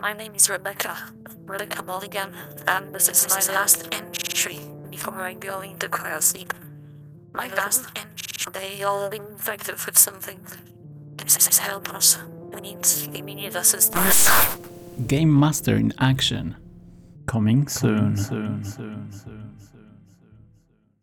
My name is Rebecca, Rebecca Mulligan, and this is my last entry before I go into cryosleep. My last entry. They all infected with something. Please help us. We need immediate assistance. Game Master in action. Coming soon. soon, soon, soon, soon.